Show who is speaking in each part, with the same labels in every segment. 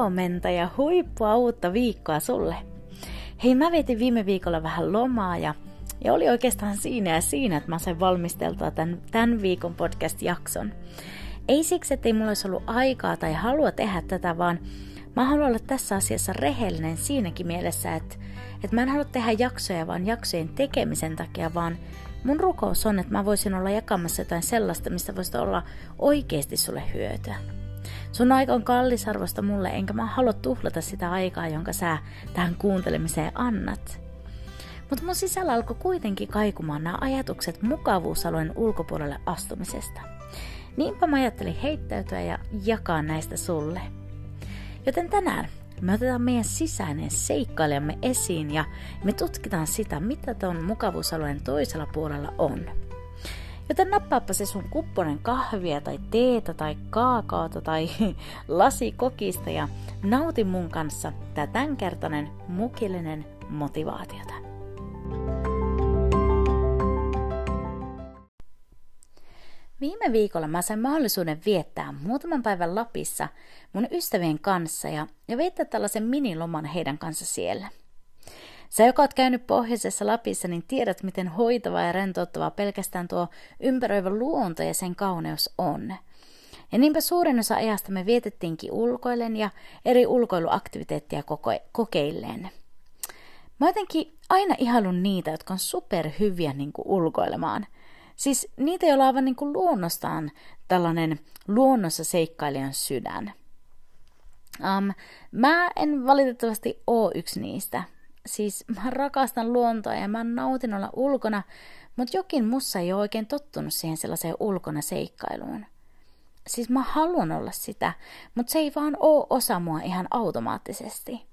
Speaker 1: Huomenta ja huippua uutta viikkoa sulle. Hei, mä vietin viime viikolla vähän lomaa ja, ja oli oikeastaan siinä ja siinä, että mä sain valmisteltua tämän, tämän viikon podcast-jakson. Ei siksi, että ei mulla olisi ollut aikaa tai halua tehdä tätä, vaan mä haluan olla tässä asiassa rehellinen siinäkin mielessä, että, että mä en halua tehdä jaksoja vaan jaksojen tekemisen takia, vaan mun rukous on, että mä voisin olla jakamassa jotain sellaista, mistä voisi olla oikeasti sulle hyötyä. Sun aika on kallisarvosta mulle, enkä mä halua tuhlata sitä aikaa, jonka sä tähän kuuntelemiseen annat. Mutta mun sisällä alkoi kuitenkin kaikumaan nämä ajatukset mukavuusalueen ulkopuolelle astumisesta. Niinpä mä ajattelin heittäytyä ja jakaa näistä sulle. Joten tänään me otetaan meidän sisäinen seikkailijamme esiin ja me tutkitaan sitä, mitä tuon mukavuusalueen toisella puolella on. Joten nappaappa se sun kupponen kahvia tai teetä tai kaakaota tai lasi kokista ja nauti mun kanssa tää tämänkertainen mukillinen motivaatiota. Viime viikolla mä sain mahdollisuuden viettää muutaman päivän Lapissa mun ystävien kanssa ja, ja viettää tällaisen miniloman heidän kanssa siellä. Sä, joka oot käynyt pohjoisessa Lapissa, niin tiedät, miten hoitava ja rentouttava pelkästään tuo ympäröivä luonto ja sen kauneus on. Ja niinpä suurin osa ajasta me vietettiinkin ulkoillen ja eri ulkoiluaktiviteettia koko- kokeilleen. Mä jotenkin aina ihailun niitä, jotka on superhyviä niin kuin ulkoilemaan. Siis niitä, joilla on aivan niin kuin luonnostaan tällainen luonnossa seikkailijan sydän. Um, mä en valitettavasti oo yksi niistä siis mä rakastan luontoa ja mä nautin olla ulkona, mutta jokin mussa ei ole oikein tottunut siihen sellaiseen ulkona seikkailuun. Siis mä haluan olla sitä, mutta se ei vaan oo osa mua ihan automaattisesti.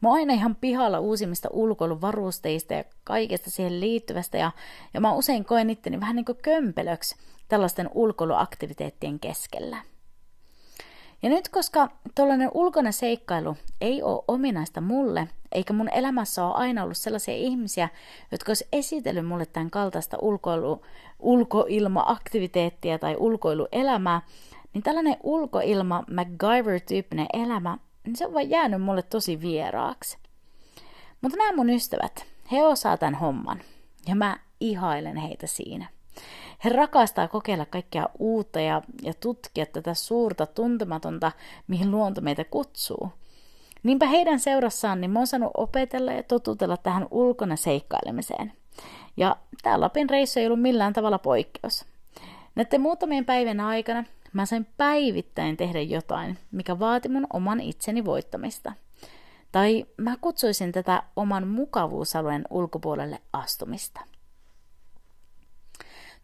Speaker 1: Mä oon aina ihan pihalla uusimmista ulkoiluvarusteista ja kaikesta siihen liittyvästä ja, ja mä usein koen itteni vähän niin kuin kömpelöksi tällaisten ulkoiluaktiviteettien keskellä. Ja nyt koska tuollainen ulkona seikkailu ei ole ominaista mulle, eikä mun elämässä ole aina ollut sellaisia ihmisiä, jotka olisi esitellyt mulle tämän kaltaista ulkoilu, ulkoilma-aktiviteettia tai ulkoiluelämää, niin tällainen ulkoilma MacGyver-tyyppinen elämä, niin se on vaan jäänyt mulle tosi vieraaksi. Mutta nämä mun ystävät, he osaa tämän homman, ja mä ihailen heitä siinä. He rakastaa kokeilla kaikkea uutta ja, ja tutkia tätä suurta tuntematonta, mihin luonto meitä kutsuu. Niinpä heidän seurassaan niin mä oon saanut opetella ja totutella tähän ulkona seikkailemiseen. Ja tämä Lapin reissu ei ollut millään tavalla poikkeus. Näiden muutamien päivän aikana mä sain päivittäin tehdä jotain, mikä vaati mun oman itseni voittamista. Tai mä kutsuisin tätä oman mukavuusalueen ulkopuolelle astumista.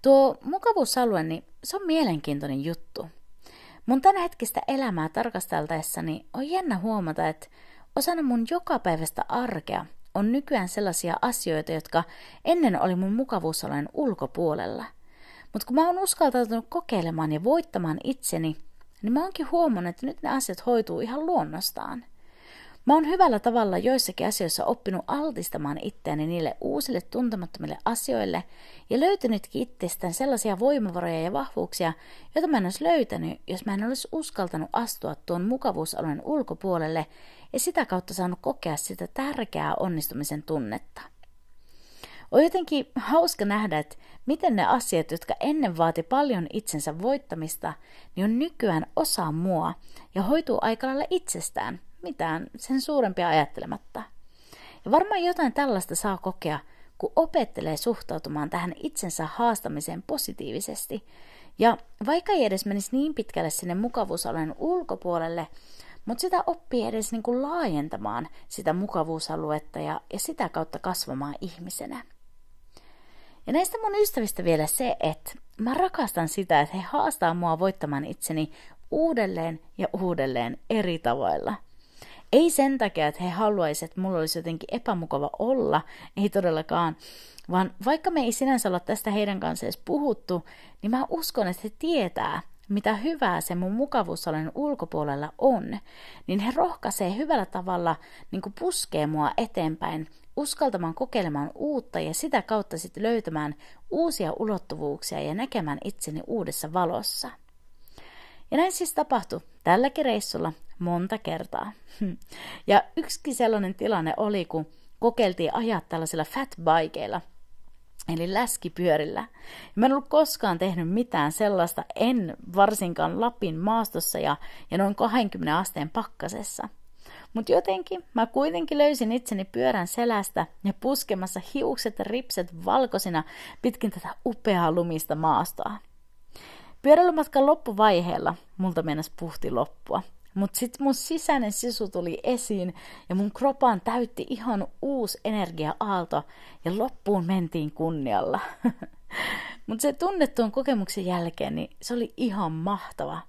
Speaker 1: Tuo mukavuusalue, niin se on mielenkiintoinen juttu. Mun tämänhetkistä elämää tarkasteltaessani on jännä huomata, että osana mun jokapäiväistä arkea on nykyään sellaisia asioita, jotka ennen oli mun mukavuusalueen ulkopuolella. Mutta kun mä oon uskaltautunut kokeilemaan ja voittamaan itseni, niin mä oonkin huomannut, että nyt ne asiat hoituu ihan luonnostaan – Mä oon hyvällä tavalla joissakin asioissa oppinut altistamaan itseäni niille uusille tuntemattomille asioille ja löytänytkin itsestään sellaisia voimavaroja ja vahvuuksia, joita mä en olisi löytänyt, jos mä en olisi uskaltanut astua tuon mukavuusalueen ulkopuolelle ja sitä kautta saanut kokea sitä tärkeää onnistumisen tunnetta. On jotenkin hauska nähdä, että miten ne asiat, jotka ennen vaati paljon itsensä voittamista, niin on nykyään osa mua ja hoituu aika lailla itsestään, mitään sen suurempia ajattelematta. Ja varmaan jotain tällaista saa kokea, kun opettelee suhtautumaan tähän itsensä haastamiseen positiivisesti. Ja vaikka ei edes menisi niin pitkälle sinne mukavuusalueen ulkopuolelle, mutta sitä oppii edes niin kuin laajentamaan sitä mukavuusaluetta ja, ja sitä kautta kasvamaan ihmisenä. Ja näistä mun ystävistä vielä se, että mä rakastan sitä, että he haastaa mua voittamaan itseni uudelleen ja uudelleen eri tavoilla – Ei sen takia, että he haluaisivat, että mulla olisi jotenkin epämukava olla, ei todellakaan, vaan vaikka me ei sinänsä olla tästä heidän kanssa edes puhuttu, niin mä uskon, että he tietää, mitä hyvää se mun mukavuusalueen ulkopuolella on, niin he rohkaisee hyvällä tavalla niin kuin puskee mua eteenpäin, uskaltamaan kokeilemaan uutta ja sitä kautta sitten löytämään uusia ulottuvuuksia ja näkemään itseni uudessa valossa. Ja näin siis tapahtui tälläkin reissulla monta kertaa. Ja yksi sellainen tilanne oli, kun kokeiltiin ajaa tällaisilla fatbikeilla – eli läskipyörillä. Mä en ollut koskaan tehnyt mitään sellaista, en varsinkaan Lapin maastossa ja, ja noin 20 asteen pakkasessa. Mutta jotenkin mä kuitenkin löysin itseni pyörän selästä ja puskemassa hiukset ja ripset valkoisina pitkin tätä upeaa lumista maastoa. Pyöräilymatkan loppuvaiheella multa mennäs puhti loppua. Mutta sitten mun sisäinen sisu tuli esiin ja mun kropaan täytti ihan uusi energia-aalto ja loppuun mentiin kunnialla. Mutta se tunne tuon kokemuksen jälkeen, niin se oli ihan mahtava.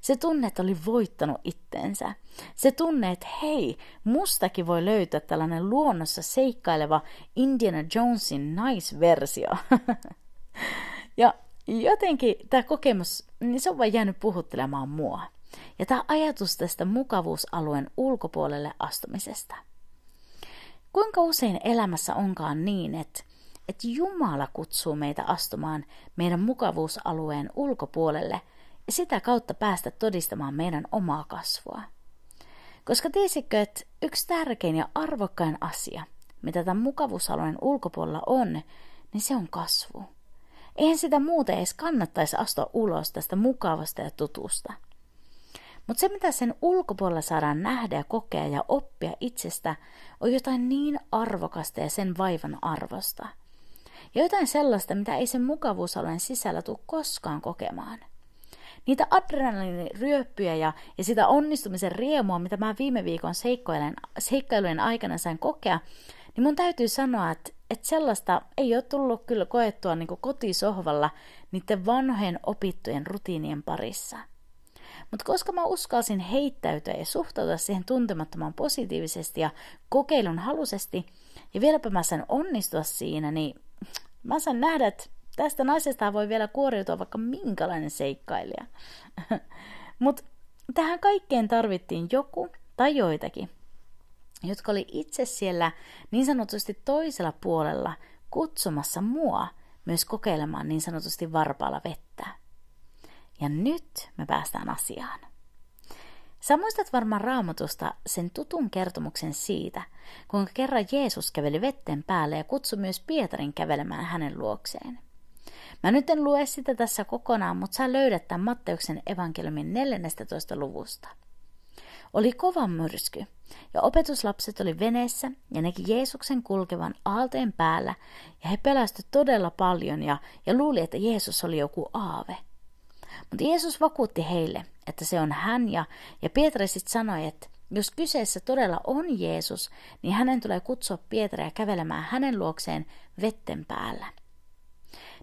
Speaker 1: Se tunne, että oli voittanut itsensä. Se tunne, että hei, mustakin voi löytää tällainen luonnossa seikkaileva Indiana Jonesin naisversio. ja jotenkin tämä kokemus, niin se on vain jäänyt puhuttelemaan mua. Ja tämä ajatus tästä mukavuusalueen ulkopuolelle astumisesta. Kuinka usein elämässä onkaan niin, että, että Jumala kutsuu meitä astumaan meidän mukavuusalueen ulkopuolelle ja sitä kautta päästä todistamaan meidän omaa kasvua. Koska tiesitkö, että yksi tärkein ja arvokkain asia, mitä tämän mukavuusalueen ulkopuolella on, niin se on kasvu. Eihän sitä muuten edes kannattaisi astua ulos tästä mukavasta ja tutusta – mutta se, mitä sen ulkopuolella saadaan nähdä ja kokea ja oppia itsestä, on jotain niin arvokasta ja sen vaivan arvosta. Ja jotain sellaista, mitä ei sen mukavuusalueen sisällä tule koskaan kokemaan. Niitä adrenaliiniryöppyjä ja, ja sitä onnistumisen riemua, mitä mä viime viikon seikkailujen, aikana sain kokea, niin mun täytyy sanoa, että, että sellaista ei ole tullut kyllä koettua niin kotisohvalla niiden vanhojen opittujen rutiinien parissa – mutta koska mä uskalsin heittäytyä ja suhtautua siihen tuntemattomaan positiivisesti ja kokeilun halusesti, ja vieläpä mä sain onnistua siinä, niin mä sain nähdä, että tästä naisesta voi vielä kuoriutua vaikka minkälainen seikkailija. Mutta tähän kaikkeen tarvittiin joku tai joitakin, jotka oli itse siellä niin sanotusti toisella puolella kutsumassa mua myös kokeilemaan niin sanotusti varpaalla vettä. Ja nyt me päästään asiaan. Sä muistat varmaan raamatusta sen tutun kertomuksen siitä, kuinka kerran Jeesus käveli vetten päälle ja kutsui myös Pietarin kävelemään hänen luokseen. Mä nyt en lue sitä tässä kokonaan, mutta sä löydät tämän Matteuksen evankeliumin 14. luvusta. Oli kova myrsky, ja opetuslapset oli veneessä ja näki Jeesuksen kulkevan aalteen päällä, ja he pelästyi todella paljon ja, ja luuli, että Jeesus oli joku aave – mutta Jeesus vakuutti heille, että se on hän ja, ja Pietari sitten sanoi, että jos kyseessä todella on Jeesus, niin hänen tulee kutsua Pietaria kävelemään hänen luokseen vetten päällä.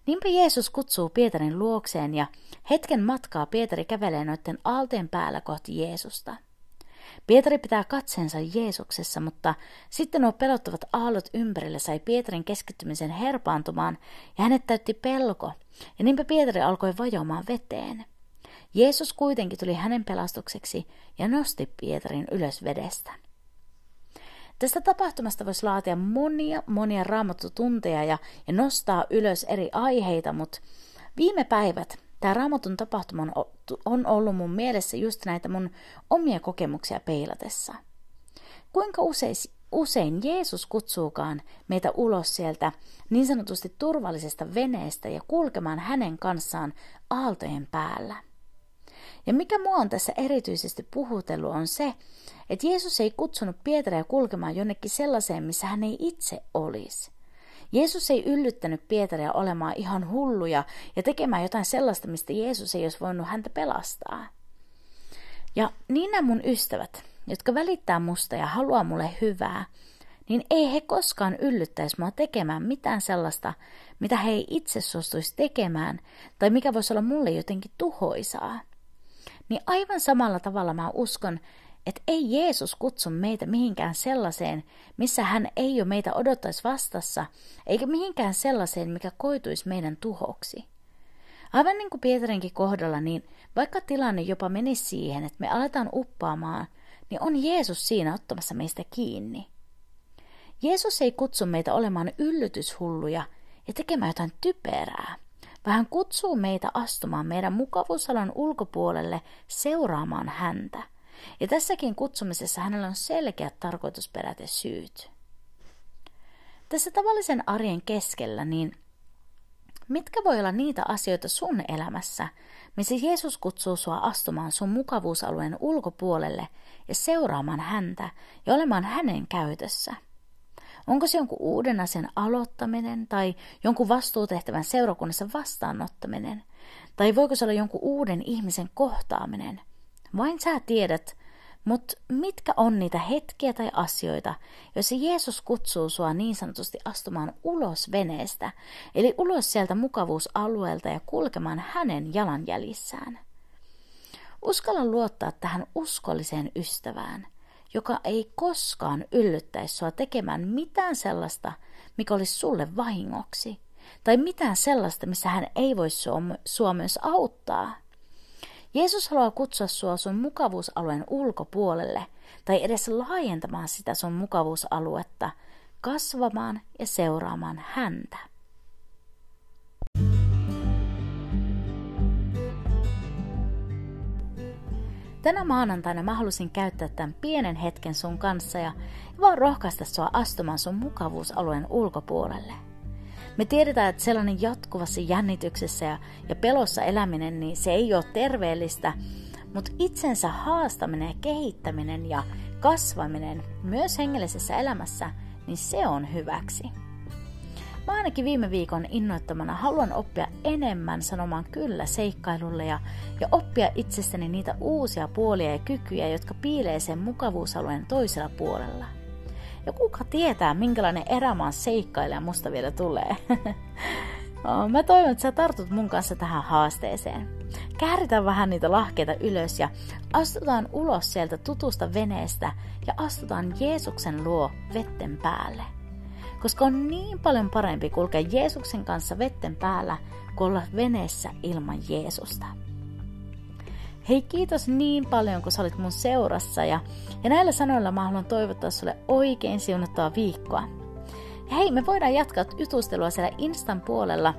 Speaker 1: Niinpä Jeesus kutsuu Pietarin luokseen ja hetken matkaa Pietari kävelee noiden aalteen päällä kohti Jeesusta. Pietari pitää katseensa Jeesuksessa, mutta sitten nuo pelottavat aallot ympärillä sai Pietarin keskittymisen herpaantumaan ja hänet täytti pelko, ja niinpä Pietari alkoi vajoamaan veteen. Jeesus kuitenkin tuli hänen pelastukseksi ja nosti Pietarin ylös vedestä. Tästä tapahtumasta voisi laatia monia, monia raamattutunteja ja, ja nostaa ylös eri aiheita, mutta viime päivät Tämä raamatun tapahtuma on ollut mun mielessä just näitä mun omia kokemuksia peilatessa. Kuinka usein, usein Jeesus kutsuukaan meitä ulos sieltä niin sanotusti turvallisesta veneestä ja kulkemaan hänen kanssaan aaltojen päällä. Ja mikä mua on tässä erityisesti puhutellut on se, että Jeesus ei kutsunut Pietaria kulkemaan jonnekin sellaiseen, missä hän ei itse olisi. Jeesus ei yllyttänyt Pietaria olemaan ihan hulluja ja tekemään jotain sellaista, mistä Jeesus ei olisi voinut häntä pelastaa. Ja niin nämä mun ystävät, jotka välittää musta ja haluaa mulle hyvää, niin ei he koskaan yllyttäisi mua tekemään mitään sellaista, mitä he ei itse suostuisi tekemään, tai mikä voisi olla mulle jotenkin tuhoisaa. Niin aivan samalla tavalla mä uskon, että ei Jeesus kutsu meitä mihinkään sellaiseen, missä hän ei jo meitä odottaisi vastassa, eikä mihinkään sellaiseen, mikä koituisi meidän tuhoksi. Aivan niin kuin Pietarinkin kohdalla, niin vaikka tilanne jopa menisi siihen, että me aletaan uppaamaan, niin on Jeesus siinä ottamassa meistä kiinni. Jeesus ei kutsu meitä olemaan yllytyshulluja ja tekemään jotain typerää, vaan hän kutsuu meitä astumaan meidän mukavuusalan ulkopuolelle seuraamaan häntä. Ja tässäkin kutsumisessa hänellä on selkeät tarkoitusperät ja syyt. Tässä tavallisen arjen keskellä, niin mitkä voi olla niitä asioita sun elämässä, missä Jeesus kutsuu sua astumaan sun mukavuusalueen ulkopuolelle ja seuraamaan häntä ja olemaan hänen käytössä? Onko se jonkun uuden asian aloittaminen tai jonkun vastuutehtävän seurakunnassa vastaanottaminen? Tai voiko se olla jonkun uuden ihmisen kohtaaminen? Vain sä tiedät, mutta mitkä on niitä hetkiä tai asioita, joissa Jeesus kutsuu sua niin sanotusti astumaan ulos veneestä, eli ulos sieltä mukavuusalueelta ja kulkemaan hänen jalanjäljissään? Uskalla luottaa tähän uskolliseen ystävään, joka ei koskaan yllyttäisi sua tekemään mitään sellaista, mikä olisi sulle vahingoksi, tai mitään sellaista, missä hän ei voi sua myös auttaa – Jeesus haluaa kutsua sua sun mukavuusalueen ulkopuolelle tai edes laajentamaan sitä sun mukavuusaluetta, kasvamaan ja seuraamaan häntä. Tänä maanantaina mä halusin käyttää tämän pienen hetken sun kanssa ja vaan rohkaista sua astumaan sun mukavuusalueen ulkopuolelle. Me tiedetään, että sellainen jatkuvassa jännityksessä ja, ja pelossa eläminen, niin se ei ole terveellistä, mutta itsensä haastaminen ja kehittäminen ja kasvaminen myös hengellisessä elämässä, niin se on hyväksi. Mä ainakin viime viikon innoittamana haluan oppia enemmän sanomaan kyllä seikkailulle ja, ja oppia itsestäni niitä uusia puolia ja kykyjä, jotka piilee sen mukavuusalueen toisella puolella. Ja kuka tietää, minkälainen erämaan seikkailija musta vielä tulee. Mä toivon, että sä tartut mun kanssa tähän haasteeseen. Kääritään vähän niitä lahkeita ylös ja astutaan ulos sieltä tutusta veneestä ja astutaan Jeesuksen luo vetten päälle. Koska on niin paljon parempi kulkea Jeesuksen kanssa vetten päällä kuin olla veneessä ilman Jeesusta. Hei kiitos niin paljon, kun sä olit mun seurassa ja, ja näillä sanoilla mä haluan toivottaa sulle oikein siunattua viikkoa. Ja hei, me voidaan jatkaa jutustelua siellä Instan puolella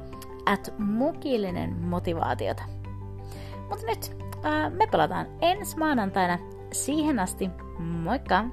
Speaker 1: at mukillinen motivaatiota. Mutta nyt ää, me palataan ensi maanantaina. Siihen asti, moikka!